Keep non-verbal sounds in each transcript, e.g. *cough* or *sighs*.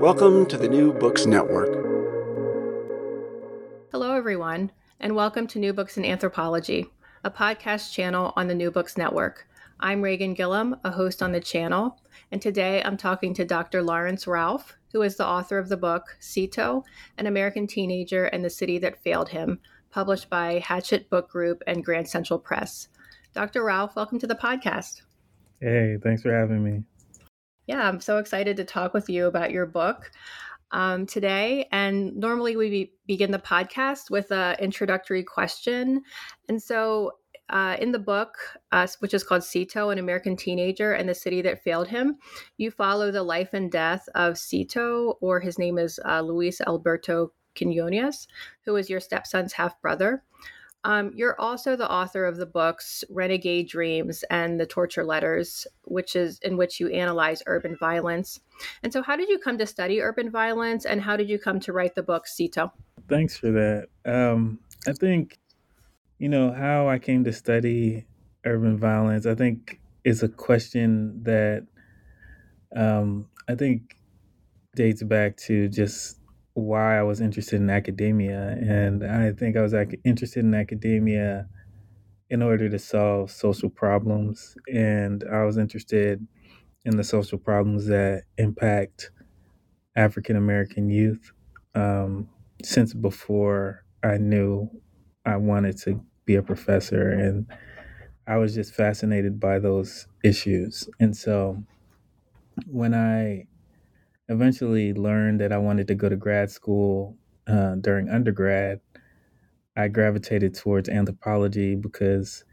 Welcome to the New Books Network. Hello, everyone, and welcome to New Books in Anthropology, a podcast channel on the New Books Network. I'm Reagan Gillum, a host on the channel, and today I'm talking to Dr. Laurence Ralph, who is the author of the book Sito, An American Teenager and the City That Failed Him, published by Hachette Book Group and Grand Central Press. Dr. Ralph, welcome to the podcast. Hey, thanks for having me. Yeah, I'm so excited to talk with you about your book um, today. And normally we be- begin the podcast with an introductory question. And so uh, in the book, uh, which is called Sito, an American teenager and the city that failed him, you follow the life and death of Sito, or his name is uh, Luis Alberto Quiñonez, who is your stepson's half brother. Um, you're also the author of the books Renegade Dreams and The Torture Letters, which is in which you analyze urban violence. And so, how did you come to study urban violence, and how did you come to write the book Sito? Thanks for that. Um, I think, you know, how I came to study urban violence, I think is a question that um, I think dates back to just why I was interested in academia. And I think I was ac- interested in academia in order to solve social problems. And I was interested in the social problems that impact African American youth um, since before I knew I wanted to be a professor. And I was just fascinated by those issues. And so when I eventually learned that I wanted to go to grad school uh, during undergrad, I gravitated towards anthropology because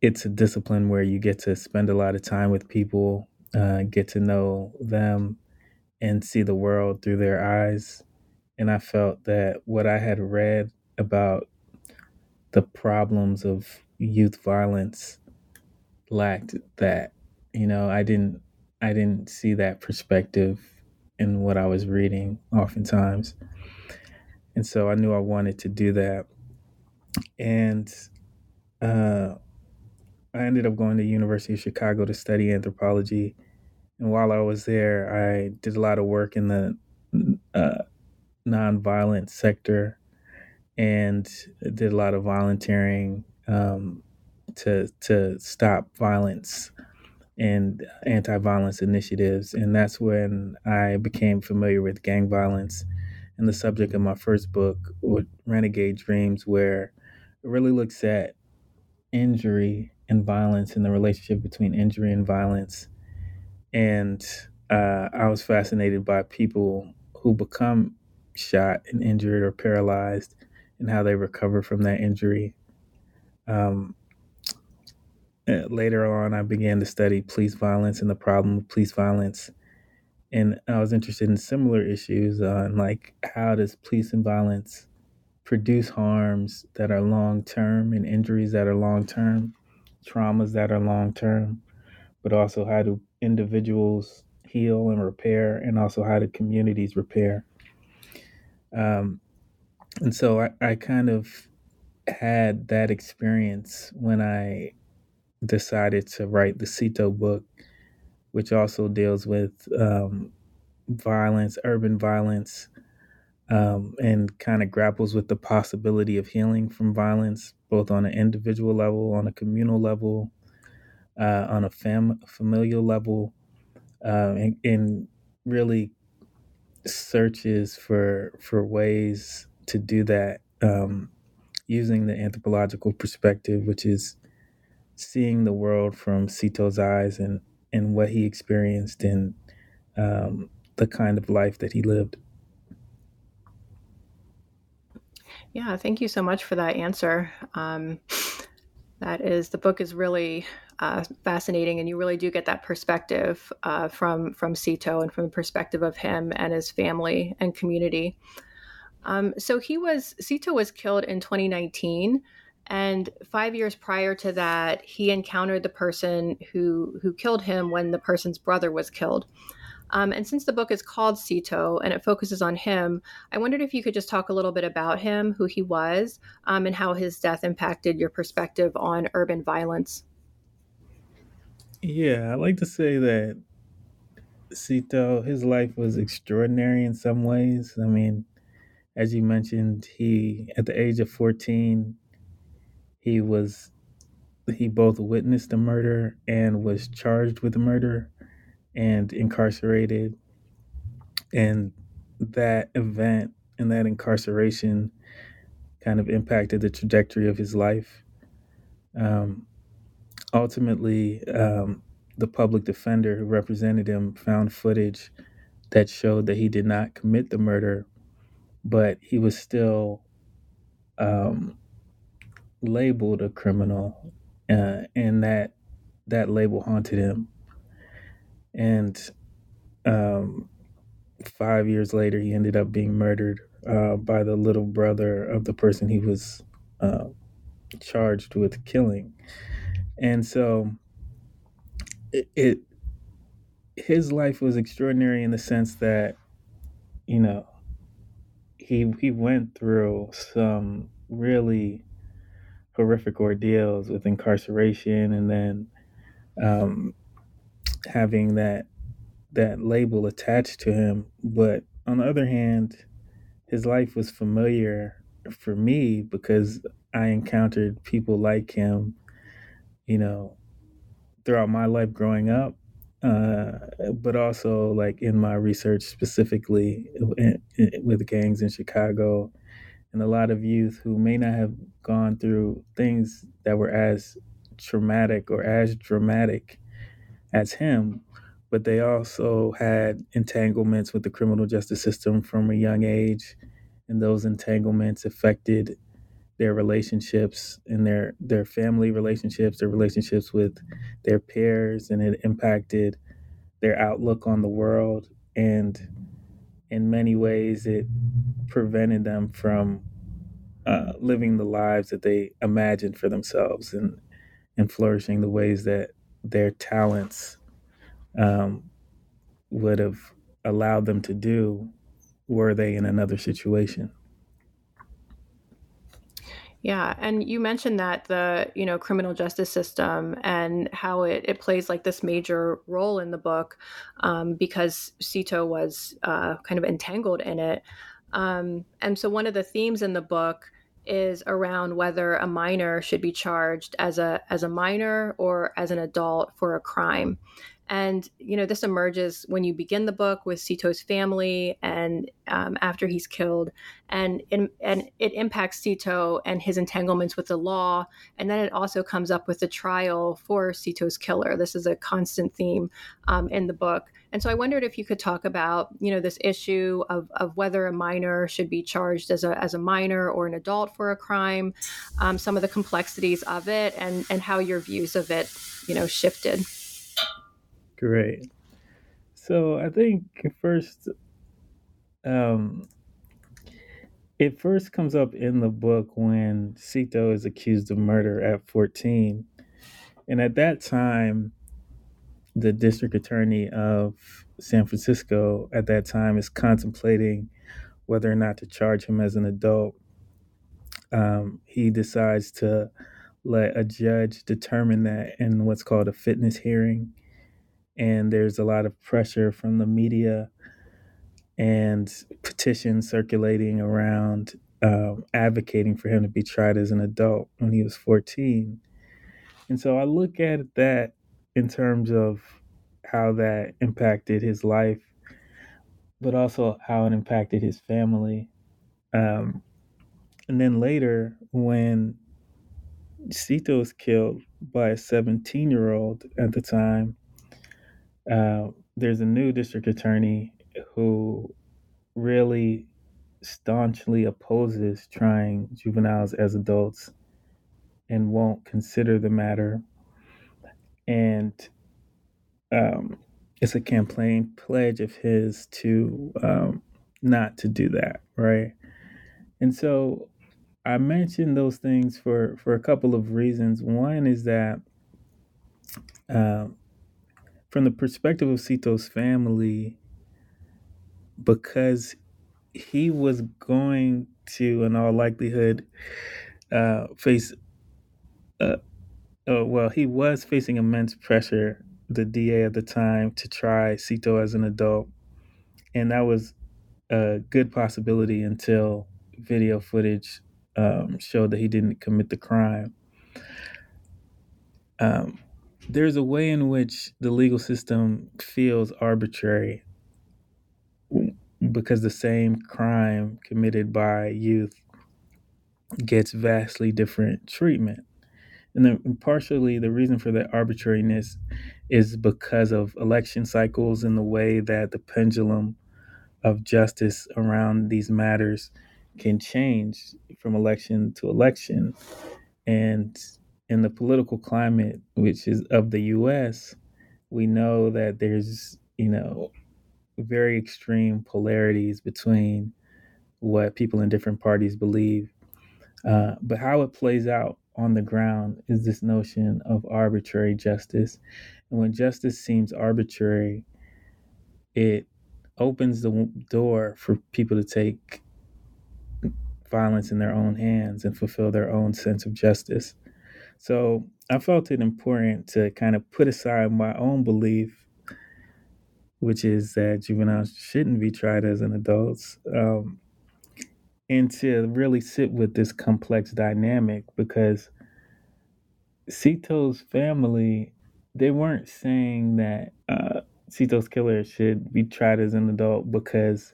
it's a discipline where you get to spend a lot of time with people, uh, get to know them, and see the world through their eyes. And I felt that what I had read about the problems of youth violence lacked that. You know, I didn't I didn't see that perspective in what I was reading oftentimes. And so I knew I wanted to do that. And uh, I ended up going to University of Chicago to study anthropology. And while I was there, I did a lot of work in the uh, nonviolent sector and did a lot of volunteering um, to to stop violence and anti-violence initiatives and that's when i became familiar with gang violence and the subject of my first book renegade dreams where it really looks at injury and violence and the relationship between injury and violence and uh, I was fascinated by people who become shot and injured or paralyzed and how they recover from that injury. Um, later on, I began to study police violence and the problem of police violence. And I was interested in similar issues on like how does police and violence produce harms that are long term and injuries that are long term, traumas that are long term, but also how do individuals heal and repair, and also how do communities repair. Um, and so I, I kind of had that experience when I decided to write the Sito book, which also deals with um, violence, urban violence, um, and kind of grapples with the possibility of healing from violence, both on an individual level, on a communal level, uh, on a fam- familial level, uh, and, and really searches for for ways to do that um, using the anthropological perspective, which is seeing the world from Sito's eyes and and what he experienced and um, the kind of life that he lived. Yeah, thank you so much for that answer. Um, that is, the book is really uh, fascinating, and you really do get that perspective uh, from from Sito and from the perspective of him and his family and community. Um, so he was Sito was killed in 2019, and five years prior to that, he encountered the person who who killed him when the person's brother was killed. Um, and since the book is called Sito and it focuses on him, I wondered if you could just talk a little bit about him, who he was, um, and how his death impacted your perspective on urban violence. Yeah, I like to say that Sito, his life was extraordinary in some ways. I mean, as you mentioned, he at the age of 14, he was he both witnessed the murder and was charged with a murder and incarcerated. And that event and that incarceration kind of impacted the trajectory of his life. Um, ultimately, um, the public defender who represented him found footage that showed that he did not commit the murder, but he was still um, labeled a criminal, uh, and that that label haunted him. And um, five years later, he ended up being murdered uh, by the little brother of the person he was uh, charged with killing. And so it, it his life was extraordinary in the sense that you know he he went through some really horrific ordeals with incarceration and then um, having that that label attached to him. But on the other hand, his life was familiar for me because I encountered people like him, you know, throughout my life growing up, uh, but also like in my research specifically with gangs in Chicago, and a lot of youth who may not have gone through things that were as traumatic or as dramatic as him, but they also had entanglements with the criminal justice system from a young age, and those entanglements affected their relationships and their their family relationships, their relationships with their peers, and it impacted their outlook on the world. And in many ways, it prevented them from uh, living the lives that they imagined for themselves and and flourishing the ways that their talents um, would have allowed them to do were they in another situation. Yeah, and you mentioned that the you know criminal justice system and how it, it plays like this major role in the book um, because Sito was uh, kind of entangled in it, um, and so one of the themes in the book is around whether a minor should be charged as a as a minor or as an adult for a crime, And, you know, this emerges when you begin the book with Sito's family and um, after he's killed. And, and, and it impacts Sito and his entanglements with the law. And then it also comes up with the trial for Sito's killer. This is a constant theme um, in the book. And so I wondered if you could talk about, you know, this issue of, of whether a minor should be charged as a, as a minor or an adult for a crime, um, some of the complexities of it, and, and how your views of it, you know, shifted. Great. So I think first, um, it first comes up in the book when Sito is accused of murder at 14. And at that time, the district attorney of San Francisco at that time is contemplating whether or not to charge him as an adult. Um, he decides to let a judge determine that in what's called a fitness hearing. And there's a lot of pressure from the media and petitions circulating around um, advocating for him to be tried as an adult when he was 14. And so I look at that in terms of how that impacted his life, but also how it impacted his family. Um, and then later, when Sito was killed by a 17 year old at the time, uh, there's a new district attorney who really staunchly opposes trying juveniles as adults and won't consider the matter and um, it's a campaign pledge of his to um, not to do that, right? And so I mentioned those things for for a couple of reasons. One is that um, from the perspective of Sito's family, because he was going to, in all likelihood, uh, face uh, uh, well, he was facing immense pressure, the DA at the time, to try Sito as an adult. And that was a good possibility until video footage um, showed that he didn't commit the crime. Um, there's a way in which the legal system feels arbitrary because the same crime committed by youth gets vastly different treatment. And then partially the reason for that arbitrariness is because of election cycles and the way that the pendulum of justice around these matters can change from election to election. And in the political climate, which is of the US, we know that there's, you know, very extreme polarities between what people in different parties believe. Uh, but how it plays out on the ground is this notion of arbitrary justice. And when justice seems arbitrary, it opens the door for people to take violence in their own hands and fulfill their own sense of justice. So I felt it important to kind of put aside my own belief, which is that juveniles shouldn't be tried as an adults, um, and to really sit with this complex dynamic because Sito's family, they weren't saying that uh, Sito's killer should be tried as an adult because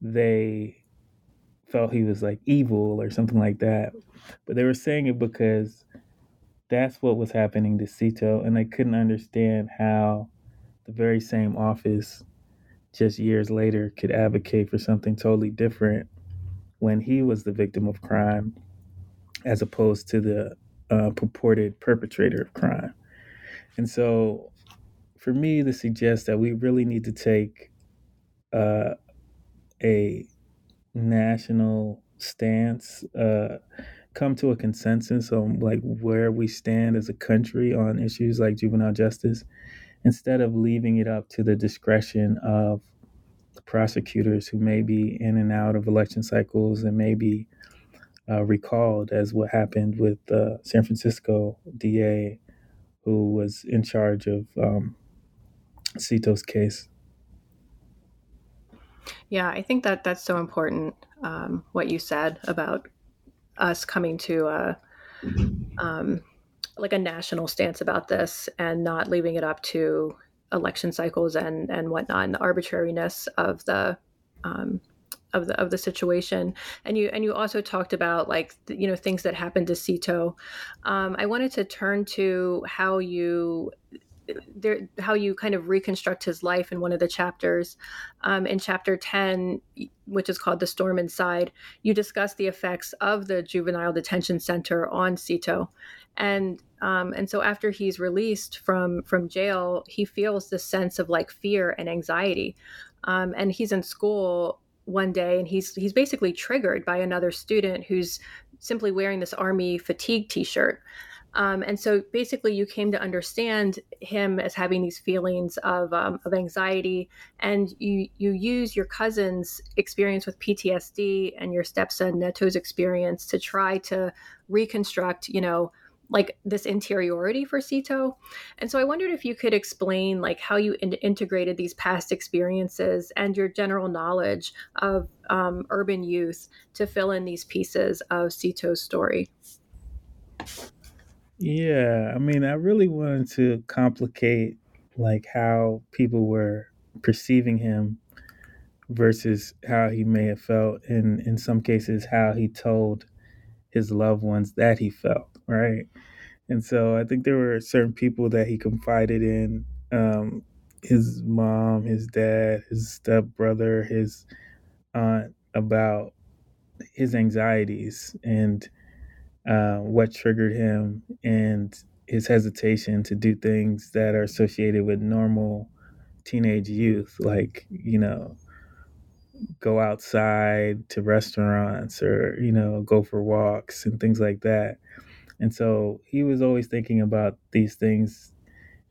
they felt he was like evil or something like that. But they were saying it because that's what was happening to Sito, and they couldn't understand how the very same office just years later could advocate for something totally different when he was the victim of crime as opposed to the uh, purported perpetrator of crime. And so for me to suggest that we really need to take uh, a national stance, uh, come to a consensus on like where we stand as a country on issues like juvenile justice, instead of leaving it up to the discretion of prosecutors who may be in and out of election cycles and maybe uh, recalled as what happened with the San Francisco DA who was in charge of um, Sito's case. Yeah, I think that that's so important. Um, what you said about us coming to a um, like a national stance about this and not leaving it up to election cycles and and whatnot, and the arbitrariness of the um, of the of the situation. And you and you also talked about like you know things that happened to Sito. Um, I wanted to turn to how you there how you kind of reconstruct his life in one of the chapters. Um, in chapter 10 which is called the storm inside you discuss the effects of the juvenile detention center on sito and um, and so after he's released from from jail he feels this sense of like fear and anxiety. Um, and he's in school one day and he's he's basically triggered by another student who's simply wearing this army fatigue t-shirt um, and so basically, you came to understand him as having these feelings of, um, of anxiety, and you you use your cousin's experience with PTSD and your stepson Neto's experience to try to reconstruct, you know, like this interiority for Sito. And so I wondered if you could explain like how you in- integrated these past experiences and your general knowledge of um, urban youth to fill in these pieces of Sito's story. Yeah, I mean, I really wanted to complicate like how people were perceiving him versus how he may have felt and in some cases how he told his loved ones that he felt, right? And so I think there were certain people that he confided in um, his mom, his dad, his stepbrother, his aunt about his anxieties and uh, what triggered him and his hesitation to do things that are associated with normal teenage youth, like, you know, go outside to restaurants or, you know, go for walks and things like that. And so he was always thinking about these things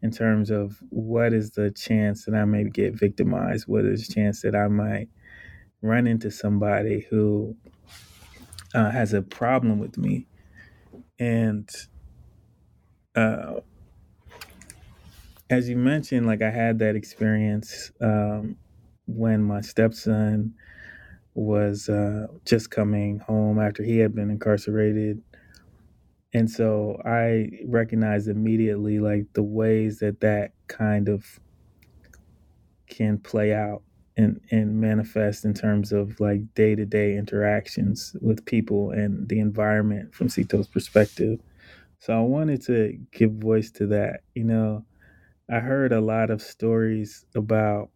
in terms of what is the chance that I may get victimized? What is the chance that I might run into somebody who uh, has a problem with me? And uh, as you mentioned, like I had that experience um, when my stepson was uh, just coming home after he had been incarcerated. And so I recognized immediately like the ways that that kind of can play out and, and manifest in terms of like day to day interactions with people and the environment from Sito's perspective. So I wanted to give voice to that. You know, I heard a lot of stories about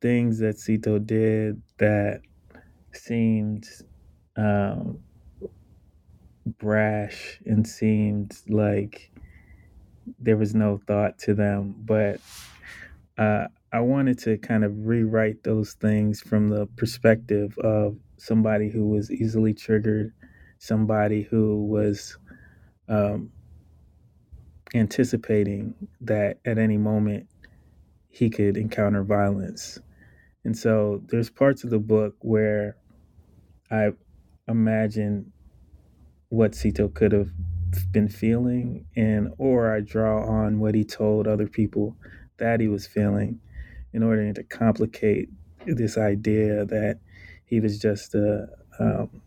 things that Sito did that seemed um, brash and seemed like there was no thought to them. But uh, I wanted to kind of rewrite those things from the perspective of somebody who was easily triggered, somebody who was um, anticipating that at any moment he could encounter violence. And so there's parts of the book where I imagine what Sito could have been feeling and or I draw on what he told other people that he was feeling in order to complicate this idea that he was just a um,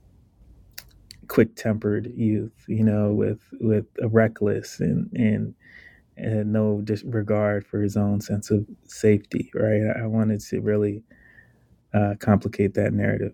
quick-tempered youth, you know, with with a reckless and and and no disregard for his own sense of safety. Right? I wanted to really uh, complicate that narrative.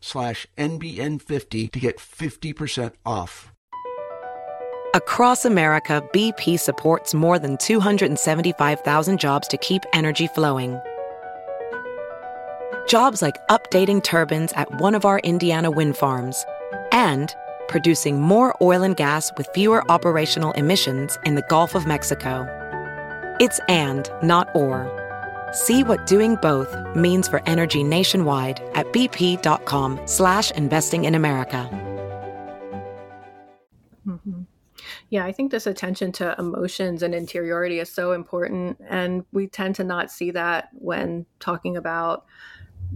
slash NBN50 to get 50% off. Across America, BP supports more than 275,000 jobs to keep energy flowing. Jobs like updating turbines at one of our Indiana wind farms and producing more oil and gas with fewer operational emissions in the Gulf of Mexico. It's and, not or. See what doing both means for energy nationwide at bp.com slash investing in America. Mm-hmm. Yeah, I think this attention to emotions and interiority is so important. And we tend to not see that when talking about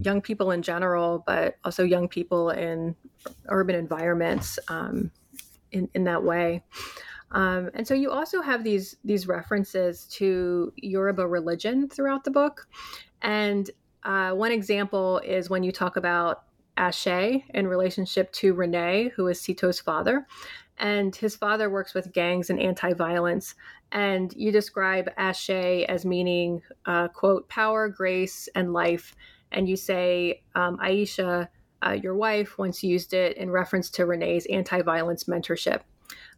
young people in general, but also young people in urban environments um, in, in that way. Um, and so you also have these these references to Yoruba religion throughout the book. And uh, one example is when you talk about Ashe in relationship to Rene, who is Sito's father. And his father works with gangs and anti violence. And you describe Ashe as meaning, uh, quote, power, grace, and life. And you say um, Aisha, uh, your wife, once used it in reference to Rene's anti violence mentorship.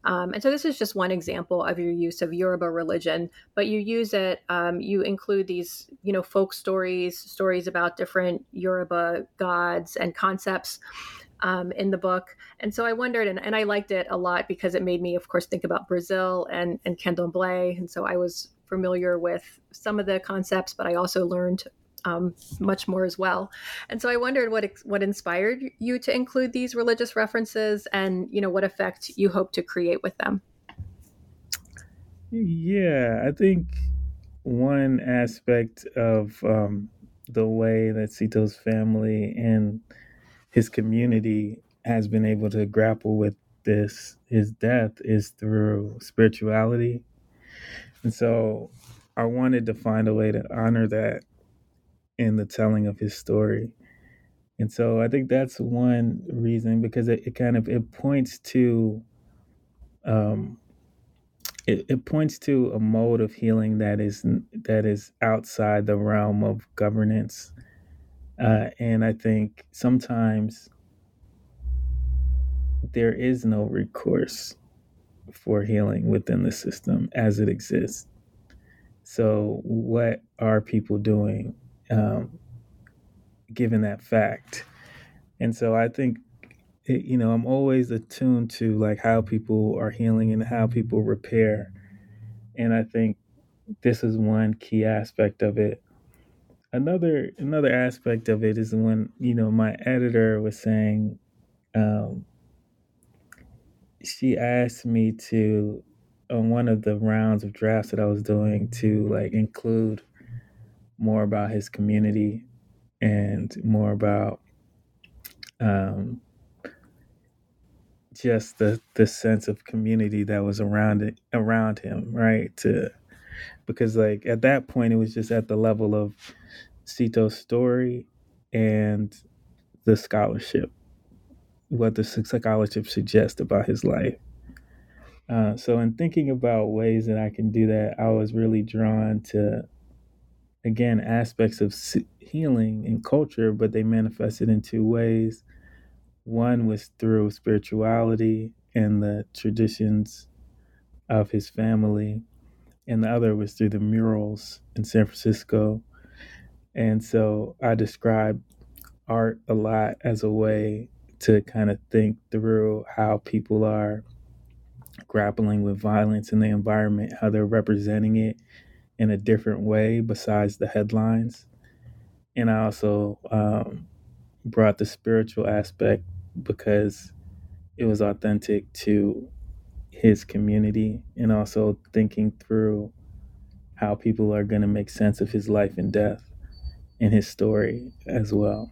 Um, and so this is just one example of your use of Yoruba religion, but you use it, um, you include these, you know, folk stories, stories about different Yoruba gods and concepts um, in the book. And so I wondered, and, and I liked it a lot because it made me, of course, think about Brazil and, and candomblé. And so I was familiar with some of the concepts, but I also learned um, much more as well. And so I wondered what what inspired you to include these religious references, and you know what effect you hope to create with them. Yeah, I think one aspect of um, the way that Sito's family and his community has been able to grapple with this his death is through spirituality and so i wanted to find a way to honor that in the telling of his story. And so I think that's one reason because it, it kind of it points to um it, it points to a mode of healing that is that is outside the realm of governance. Uh, and I think sometimes there is no recourse for healing within the system as it exists. So, what are people doing um, given that fact. And so I think, it, you know, I'm always attuned to like how people are healing and how people repair. And I think this is one key aspect of it. Another another aspect of it is when you know my editor was saying, um, she asked me to on one of the rounds of drafts that I was doing to like include more about his community and more about um, just the the sense of community that was around it around him, right? To because like at that point it was just at the level of Sito's story and the scholarship, what the scholarship suggests about his life. Uh, so in thinking about ways that I can do that, I was really drawn to again aspects of healing and culture, but they manifested in two ways. One was through spirituality and the traditions of his family, and the other was through the murals in San Francisco. And so I describe art a lot as a way to kind of think through how people are grappling with violence in the environment, how they're representing it, in a different way besides the headlines. And I also um, brought the spiritual aspect because it was authentic to his community and also thinking through how people are going to make sense of his life and death and his story as well.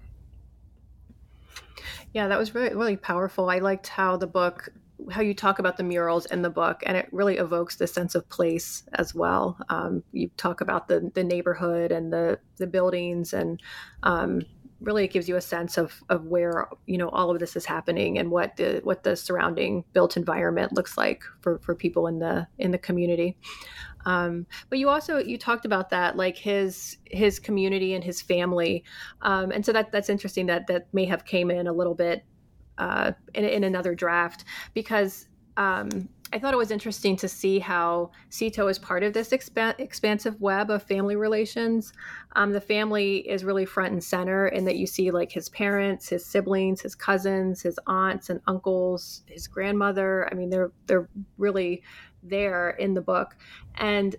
Yeah, that was really really powerful. I liked how the book how you talk about the murals in the book, and it really evokes the sense of place as well. Um, you talk about the the neighborhood and the the buildings, and um, really it gives you a sense of of where you know all of this is happening and what the what the surrounding built environment looks like for for people in the in the community. Um, but you also you talked about that like his his community and his family, um, and so that that's interesting that that may have came in a little bit uh, in, in another draft because um, I thought it was interesting to see how Sito is part of this expan- expansive web of family relations. Um, the family is really front and center in that you see like his parents, his siblings, his cousins, his aunts and uncles, his grandmother. I mean, they're they're really there in the book, and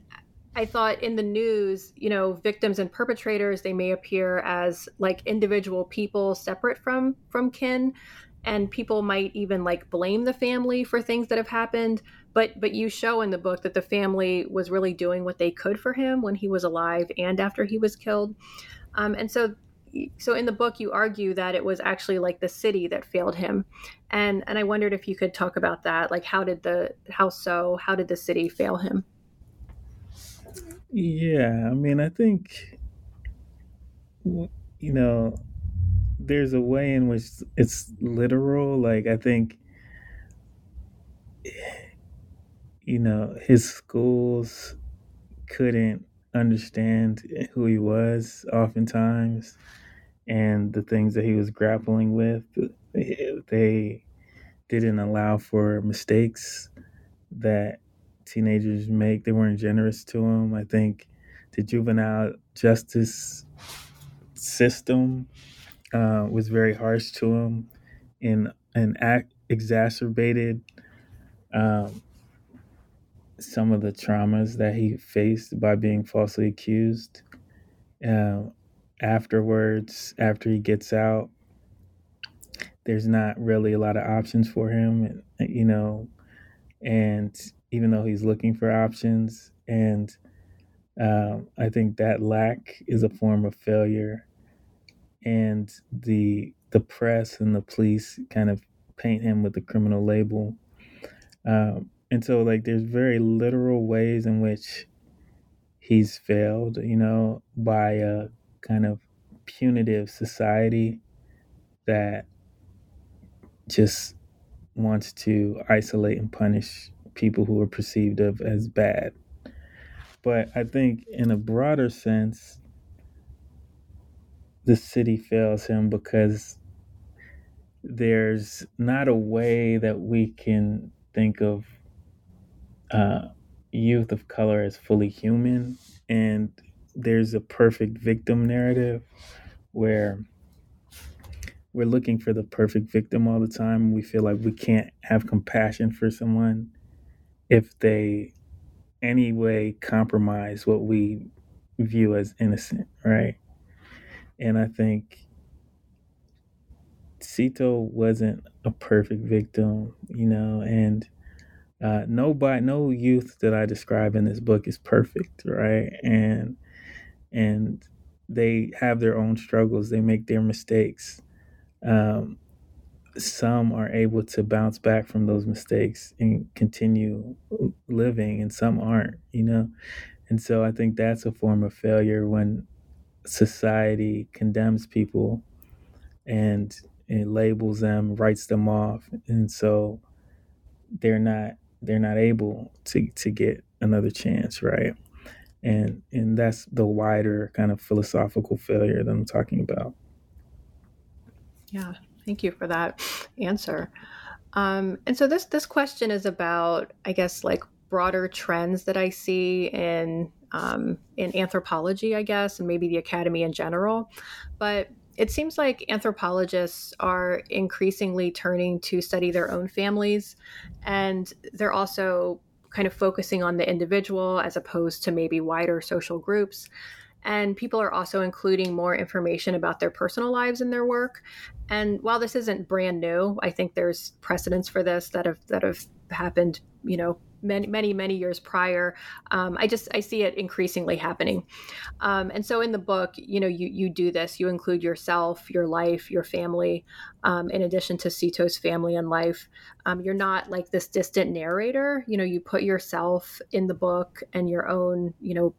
I thought in the news, you know, victims and perpetrators they may appear as like individual people separate from from kin and people might even like blame the family for things that have happened but but you show in the book that the family was really doing what they could for him when he was alive and after he was killed. Um, and so so in the book you argue that it was actually like the city that failed him. And and i wondered if you could talk about that like how did the how so how did the city fail him? Yeah i mean i think you know there's a way in which it's literal. Like I think, you know, his schools couldn't understand who he was oftentimes and the things that he was grappling with. They didn't allow for mistakes that teenagers make. They weren't generous to him. I think the juvenile justice system uh, was very harsh to him and and act exacerbated um, some of the traumas that he faced by being falsely accused. Uh, afterwards, after he gets out, there's not really a lot of options for him, you know, and even though he's looking for options, and um, I think that lack is a form of failure and the the press and the police kind of paint him with the criminal label. Um, and so, like, there's very literal ways in which he's failed, you know, by a kind of punitive society that just wants to isolate and punish people who are perceived of as bad. But I think in a broader sense, the city fails him because there's not a way that we can think of uh, youth of color as fully human. And there's a perfect victim narrative where we're looking for the perfect victim all the time. We feel like we can't have compassion for someone if they anyway compromise what we view as innocent, right? And I think Sito wasn't a perfect victim, you know, and uh, nobody, no youth that I describe in this book is perfect, right? And and they have their own struggles. They make their mistakes. Um, some are able to bounce back from those mistakes and continue living, and some aren't, you know. And so I think that's a form of failure when society condemns people and it labels them, writes them off, and so they're not they're not able to to get another chance, right? And and that's the wider kind of philosophical failure that I'm talking about. Yeah, thank you for that answer. Um, and so this this question is about, I guess, like broader trends that I see in um, in anthropology, I guess, and maybe the academy in general. But it seems like anthropologists are increasingly turning to study their own families, and they're also kind of focusing on the individual as opposed to maybe wider social groups. And people are also including more information about their personal lives in their work. And while this isn't brand new, I think there's precedents for this that have that have happened, you know, many many many years prior. Um, i just i see it increasingly happening. Um, and so in the book you know you you do this. You include yourself your life your family um, in addition to sito's family and life. Um, you're not like this distant narrator. You know you put yourself in the book and your own you know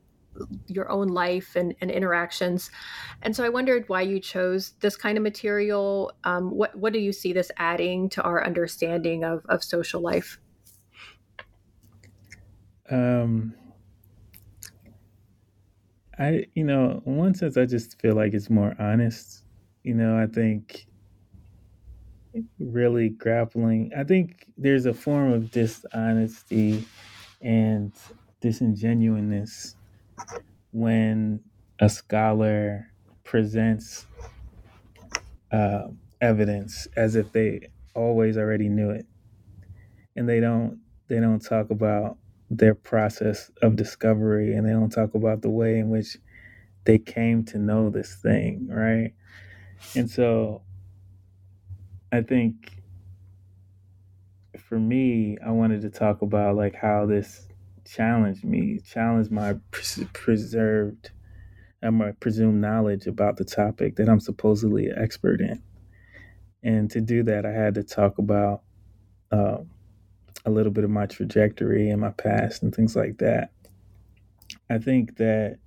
your own life and, and interactions. And so i wondered why you chose this kind of material. Um, what what do you see this adding to our understanding of, of social life um, I, you know, in one sense, I just feel like it's more honest. You know, I think really grappling. I think there's a form of dishonesty and disingenuousness when a scholar presents uh, evidence as if they always already knew it, and they don't they don't talk about their process of discovery, and they don't talk about the way in which they came to know this thing, right? And so, I think for me, I wanted to talk about like how this challenged me, challenged my pres- preserved and my presumed knowledge about the topic that I'm supposedly an expert in. And to do that, I had to talk about uh, a little bit of my trajectory and my past and things like that. I think that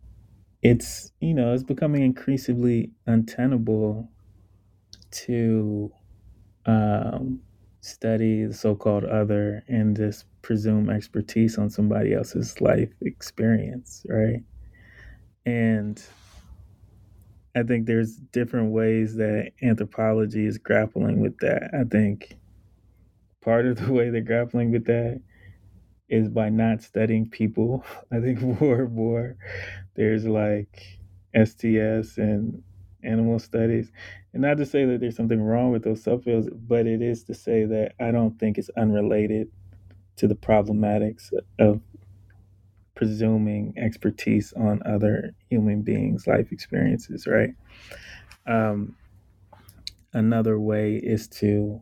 it's, you know, it's becoming increasingly untenable to um, study the so-called other and just presume expertise on somebody else's life experience, right? And I think there's different ways that anthropology is grappling with that. I think part of the way they're grappling with that is by not studying people. *laughs* I think *laughs* more and more there's like STS and animal studies. And not to say that there's something wrong with those subfields, but it is to say that I don't think it's unrelated to the problematics of presuming expertise on other human beings' life experiences, right? Um, another way is to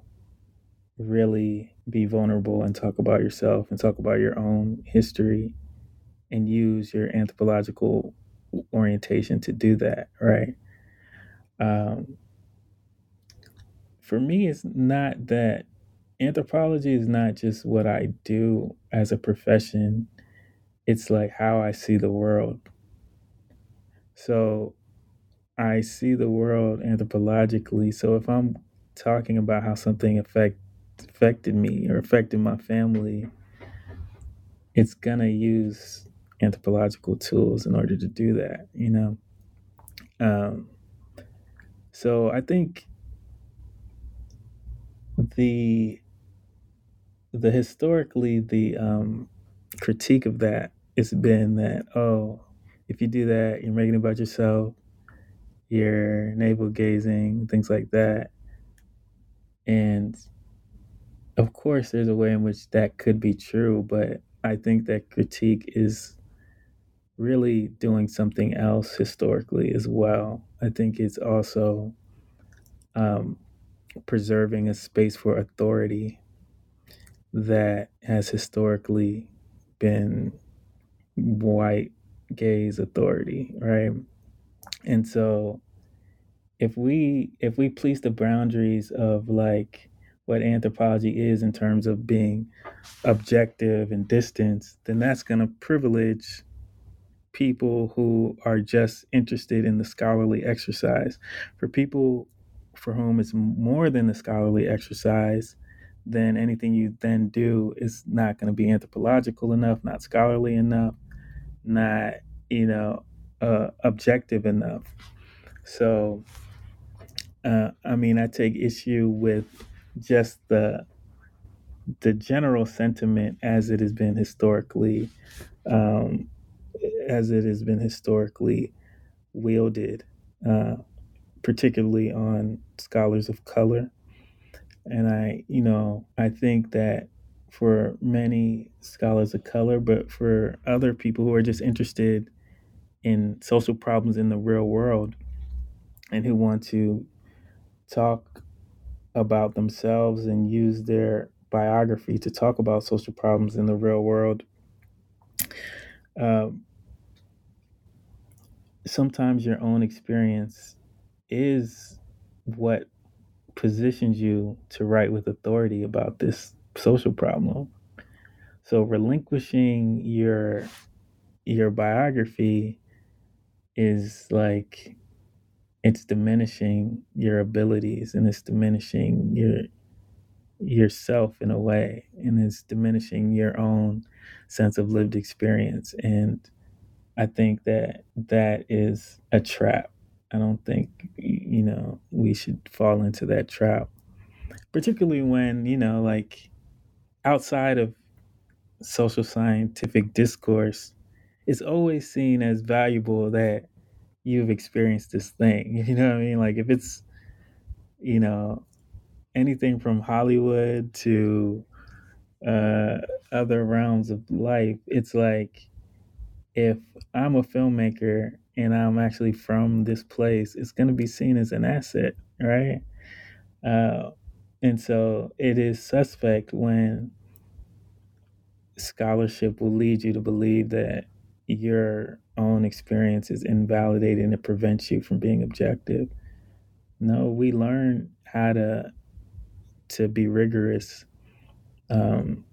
really be vulnerable and talk about yourself and talk about your own history and use your anthropological orientation to do that, right? Um, for me, it's not that anthropology is not just what I do as a profession, it's like how I see the world. So I see the world anthropologically. So if I'm talking about how something affect, affected me or affected my family, it's gonna use anthropological tools in order to do that, you know. Um, so I think the the historically the um, critique of that has been that oh if you do that you're making it about yourself you're navel gazing things like that and of course there's a way in which that could be true but i think that critique is really doing something else historically as well i think it's also um, preserving a space for authority that has historically been white gaze authority, right? And so if we if we police the boundaries of like what anthropology is in terms of being objective and distance, then that's going to privilege people who are just interested in the scholarly exercise. For people for whom it's more than the scholarly exercise, then anything you then do is not going to be anthropological enough, not scholarly enough, not you know uh, objective enough. So, uh, I mean, I take issue with just the the general sentiment as it has been historically, um, as it has been historically wielded, uh, particularly on scholars of color. And I, you know, I think that for many scholars of color, but for other people who are just interested in social problems in the real world and who want to talk about themselves and use their biography to talk about social problems in the real world. Uh, sometimes your own experience is what positions you to write with authority about this social problem. So relinquishing your your biography is like it's diminishing your abilities and it's diminishing your yourself in a way and it's diminishing your own sense of lived experience. And i think that that is a trap. I don't think you know we should fall into that trap particularly when you know, like outside of social scientific discourse, it's always seen as valuable that you've experienced this thing. *laughs* You know what I mean? Like if it's, you know, anything from Hollywood to uh, other realms of life, it's like if I'm a filmmaker and I'm actually from this place, it's going to be seen as an asset, right? Uh, and so it is suspect when scholarship will lead you to believe that your own experience is invalidated and it prevents you from being objective. No, we learn how to to be rigorous um,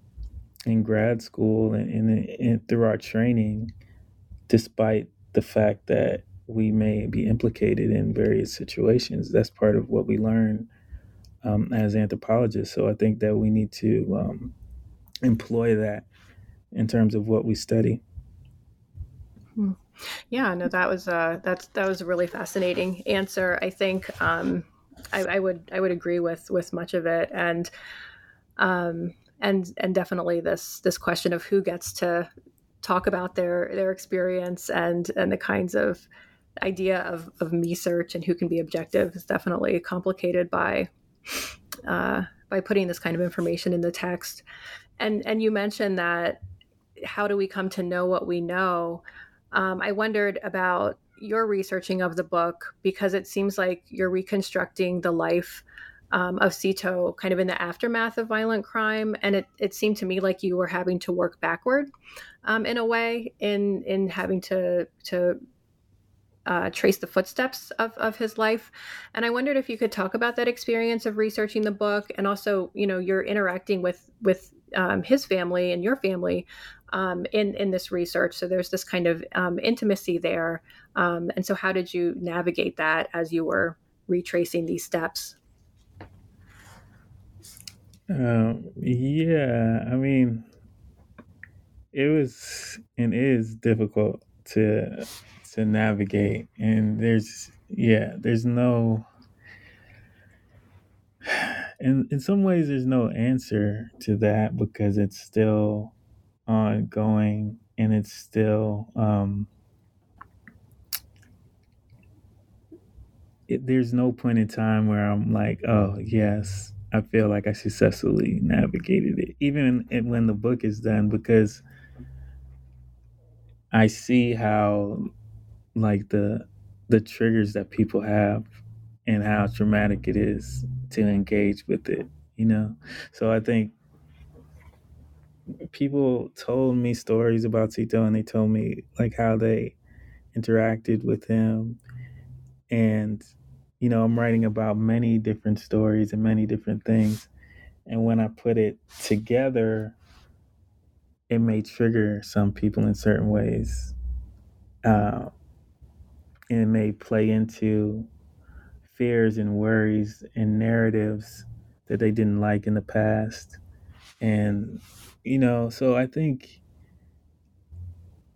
in grad school and, and, and through our training, despite the fact that we may be implicated in various situations. That's part of what we learn um, as anthropologists. So I think that we need to um, employ that in terms of what we study. Hmm. Yeah, no, that was uh, that's that was a really fascinating answer. I think um, I, I would I would agree with with much of it, and um, and and definitely this this question of who gets to talk about their their experience and and the kinds of idea of of me search and who can be objective is definitely complicated by uh, by putting this kind of information in the text. And and you mentioned that how do we come to know what we know? Um, I wondered about your researching of the book because it seems like you're reconstructing the life um, of Sito kind of in the aftermath of violent crime, and it, it seemed to me like you were having to work backward um, in a way in in having to to uh, trace the footsteps of, of his life. And I wondered if you could talk about that experience of researching the book and also, you know, you're interacting with with um, his family and your family um, in in this research. So there's this kind of um, intimacy there. Um, and so, how did you navigate that as you were retracing these steps? Um, yeah, I mean, it was and is difficult to to navigate, and there's yeah, there's no. *sighs* In in some ways, there's no answer to that because it's still ongoing and it's still um, it, there's no point in time where I'm like, oh yes, I feel like I successfully navigated it, even when the book is done, because I see how like the the triggers that people have and how traumatic it is to engage with it, you know. So I think people told me stories about Sito and they told me like how they interacted with him. And you know i'm writing about many different stories and many different things. And when i put it together it may trigger some people in certain ways. Uh, and it may play into fears and worries and narratives that they didn't like in the past. And you know so i think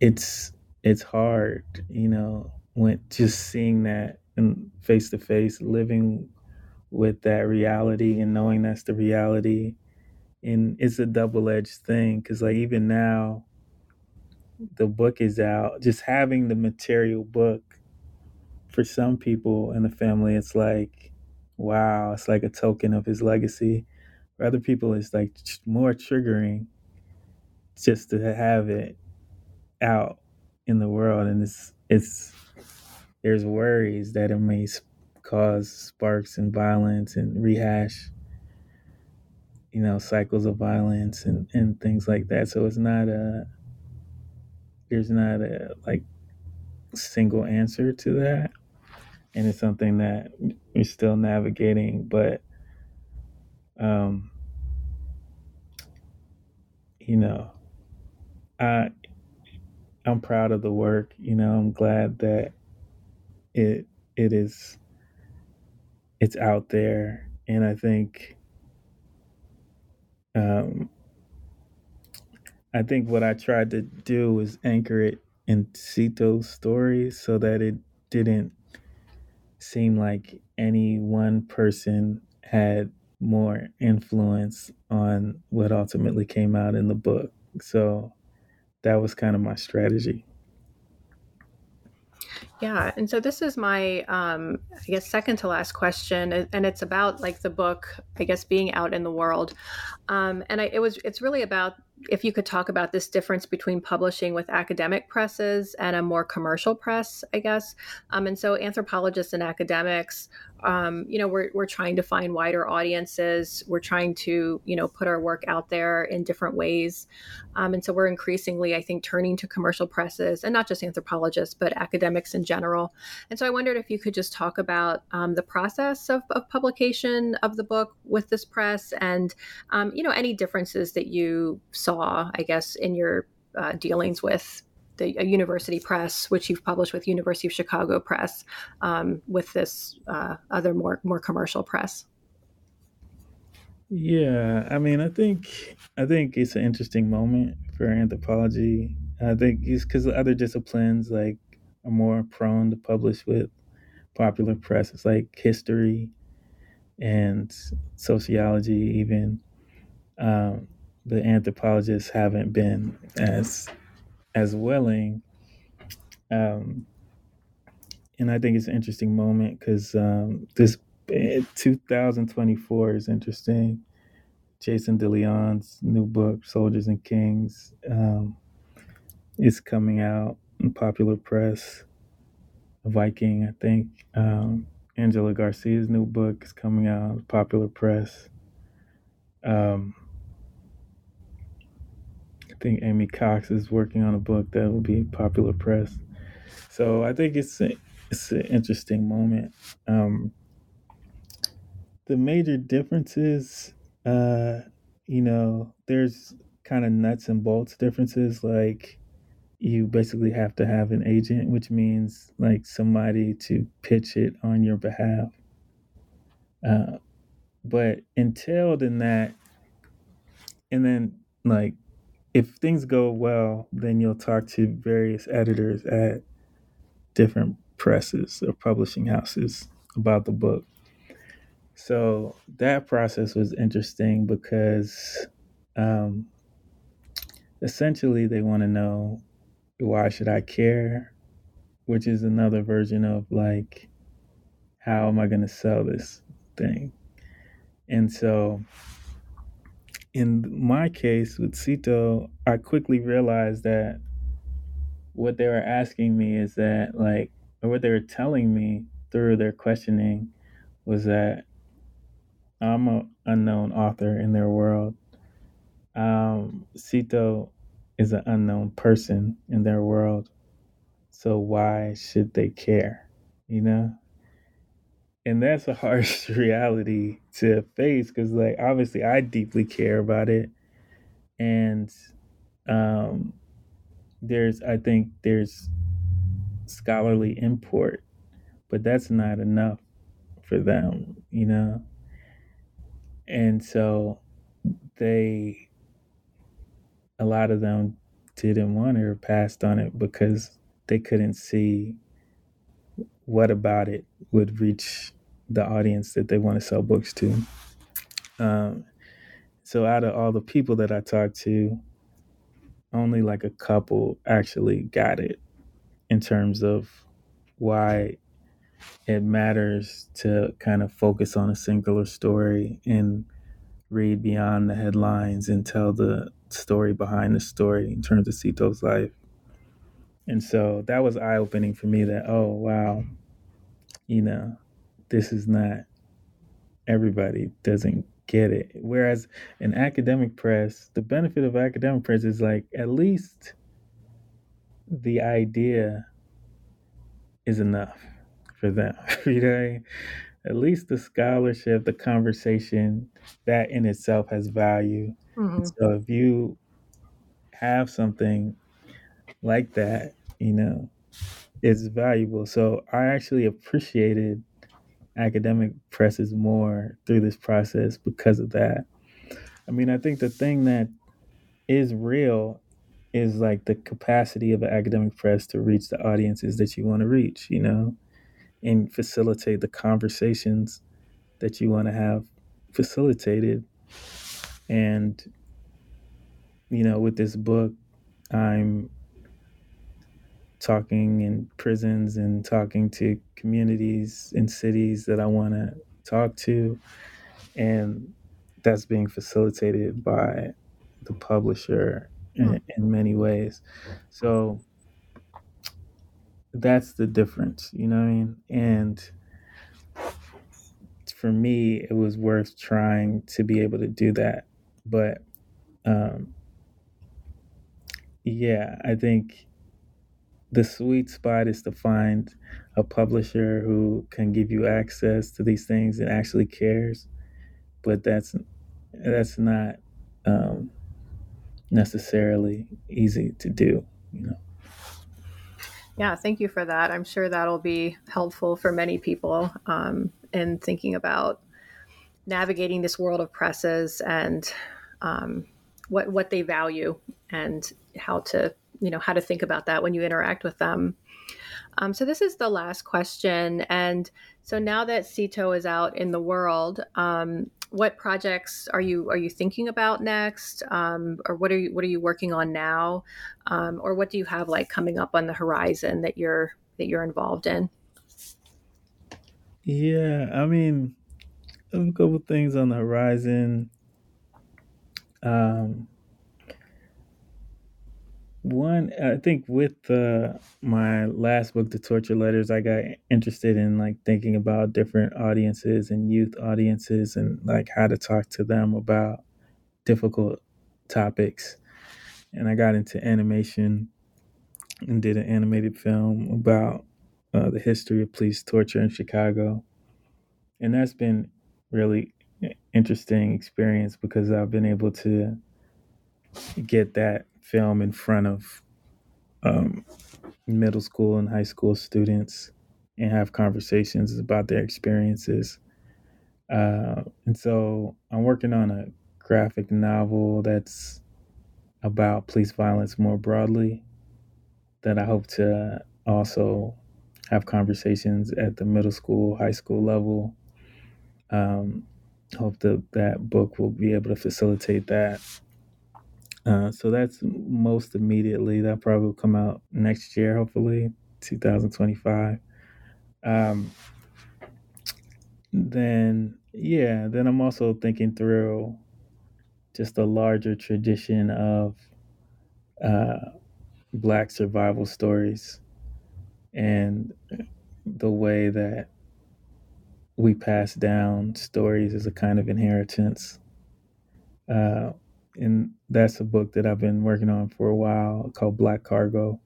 it's it's hard you know when just seeing that and face to face living with that reality and knowing that's the reality and it's a double-edged thing because like even now the book is out. Just having the material book for some people in the family it's like wow it's like a token of his legacy. For other people it's like more triggering just to have it out in the world. And it's it's there's worries that it may cause sparks and violence and rehash you know cycles of violence and and things like that. So it's not a there's not a like single answer to that. And it's something that we're still navigating but um you know i i'm proud of the work you know i'm glad that it it is it's out there and i think um i think what i tried to do was anchor it in Sito's story so that it didn't seem like any one person had more influence on what ultimately came out in the book. So that was kind of my strategy. Yeah, and so this is my, um, I guess, second to last question, and it's about like the book, I guess, being out in the world, um, and I, it was, it's really about if you could talk about this difference between publishing with academic presses and a more commercial press, I guess. Um, and so anthropologists and academics, um, you know, we're, we're trying to find wider audiences. We're trying to, you know, put our work out there in different ways. Um, and so we're increasingly, I think, turning to commercial presses and not just anthropologists, but academics in general. And so I wondered if you could just talk about um, the process of, of, publication of the book with this press and, um, you know, any differences that you saw, I guess, in your uh, dealings with the university press, which you've published with University of Chicago Press, um, with this uh, other more more commercial press. Yeah, I mean, I think I think it's an interesting moment for anthropology. I think it's because other disciplines like are more prone to publish with popular press. It's like history and sociology, even. Um, the anthropologists haven't been as as willing. Um, and I think it's an interesting moment because um, this eh, 2024 is interesting. Jason De León's new book, Soldiers and Kings, um, is coming out in popular press. Viking, I think. Um, Angela Garcia's new book is coming out, in popular press. Um, think Aimee Cox is working on a book that will be popular press. So I think it's a, it's an interesting moment. Um, the major differences, uh, you know, there's kind of nuts and bolts differences. Like you basically have to have an agent, which means like somebody to pitch it on your behalf. Uh, but entailed in that, and then like if things go well, then you'll talk to various editors at different presses or publishing houses about the book. So that process was interesting because um, essentially they want to know why should I care, which is another version of like, how am I going to sell this thing? And so in my case with Sito, I quickly realized that what they were asking me is that, like, or what they were telling me through their questioning was that I'm an unknown author in their world. Um, Sito is an unknown person in their world. So why should they care? You know? and that's a harsh *laughs* reality to face because like obviously i deeply care about it. And um there's i think there's scholarly import but that's not enough for them you know? And so they a lot of them didn't want it or passed on it because they couldn't see what about it would reach the audience that they want to sell books to. Um, so out of all the people that I talked to, only like a couple actually got it in terms of why it matters to kind of focus on a singular story and read beyond the headlines and tell the story behind the story in terms of Sito's life. And so that was eye opening for me that, oh, wow, you know, this is not everybody doesn't get it. Whereas in academic press, the benefit of academic press is like at least the idea is enough for them. *laughs* you know, at least the scholarship, the conversation, that in itself has value. Mm-hmm. So if you have something like that, you know, it's valuable. So I actually appreciated academic presses more through this process because of that. I mean, I think the thing that is real is like the capacity of an academic press to reach the audiences that you want to reach, you know, and facilitate the conversations that you want to have facilitated. And, you know, with this book, I'm talking in prisons and talking to communities in cities that I want to talk to. And that's being facilitated by the publisher in, hmm. in many ways. So that's the difference, you know what I mean? And for me, it was worth trying to be able to do that. But um, yeah, I think the sweet spot is to find a publisher who can give you access to these things and actually cares. But that's that's not um, necessarily easy to do, you know. Yeah, thank you for that. I'm sure that'll be helpful for many people um, in thinking about navigating this world of presses and um, what what they value and how to you know how to think about that when you interact with them. Um, so this is the last question, and so now that Sito is out in the world, um, what projects are you are you thinking about next, um, or what are you what are you working on now, um, or what do you have like coming up on the horizon that you're that you're involved in? Yeah, I mean, a couple things on the horizon. Um, one, I think with uh, my last book, The Torture Letters, I got interested in like thinking about different audiences and youth audiences and like how to talk to them about difficult topics. And I got into animation and did an animated film about uh, the history of police torture in Chicago. And that's been really interesting experience because I've been able to get that film in front of um, middle school and high school students and have conversations about their experiences. Uh, and so I'm working on a graphic novel that's about police violence more broadly that I hope to also have conversations at the middle school, high school level. Um, hope that that book will be able to facilitate that uh, so that's most immediately. That probably will come out next year, hopefully, 2025. Um, then, yeah, then I'm also thinking through just a larger tradition of uh, Black survival stories and the way that we pass down stories as a kind of inheritance. Uh, and that's a book that I've been working on for a while called Black Cargo.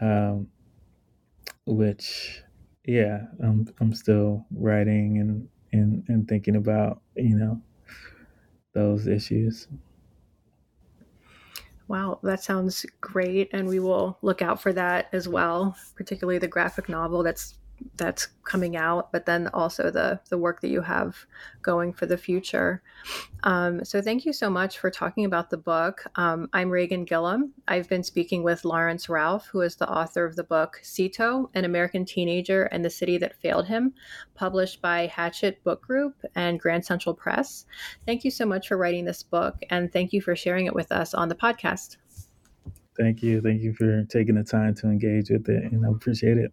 Um, which, yeah, I'm I'm still writing and and and thinking about you know those issues. Wow, that sounds great, and we will look out for that as well, particularly the graphic novel that's that's coming out, but then also the the work that you have going for the future. Um, so thank you so much for talking about the book. Um, I'm Reagan Gillum. I've been speaking with Laurence Ralph, who is the author of the book Sito, an American teenager and the city that failed him, published by Hachette Book Group and Grand Central Press. Thank you so much for writing this book, and thank you for sharing it with us on the podcast. Thank you. Thank you for taking the time to engage with it, and I appreciate it.